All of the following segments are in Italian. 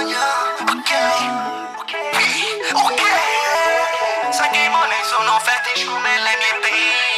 yeah. Ok, ok. Sai che i money sono fetish come le mie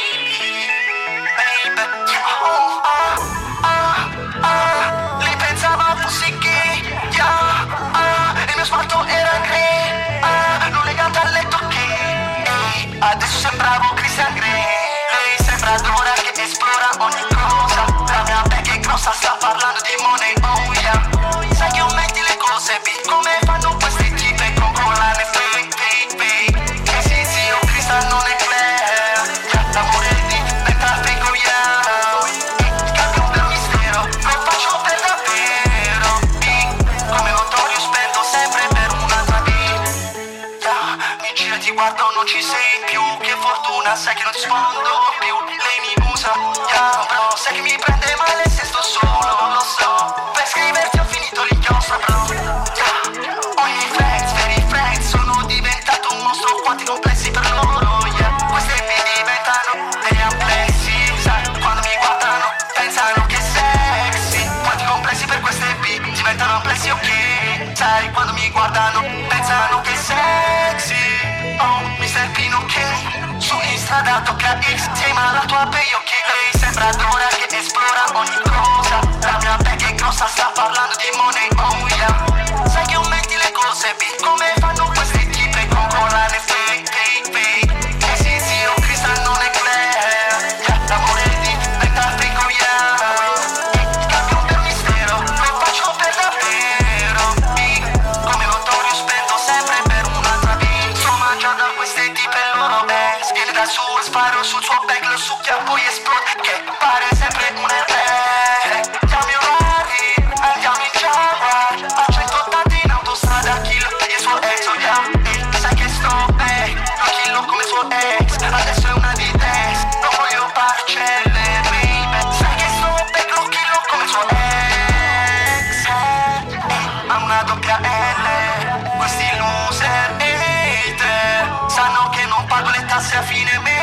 non ci sei più. Che fortuna, sai che non ti rispondo più. Lei mi usa, yeah, bro. Sai che mi prende male se sto solo, lo so. Per scriverti ho finito l'inchiostro, bro. Yeah. Ogni friends, veri friends, sono diventato un mostro. Quanti complessi per loro, yeah. Queste mi diventano dei amplessi. Sai, quando mi guardano, pensano che sexy. Quanti complessi per queste B diventano amplessi, ok. Sai, quando mi guardano, pensano che sexy. Mr. Pinocchio, su in strada tocca X, sei ma la tua pay, ok. Lei sembra Dora che esplora ogni da su sparo sul suo back, lo succhia poi esplode. Che pare sempre un re. Chiami orari, andiamo in Jaguar. A 180 in autostrada, kill il suo ex, oh yeah. Ehi, sai che sto bene, lo killo come suo ex. Adesso è una di test, non voglio parcelle, baby. Sai che sto bene, lo killo come suo ex. Eh, ha una doppia L, tasse a fine mese.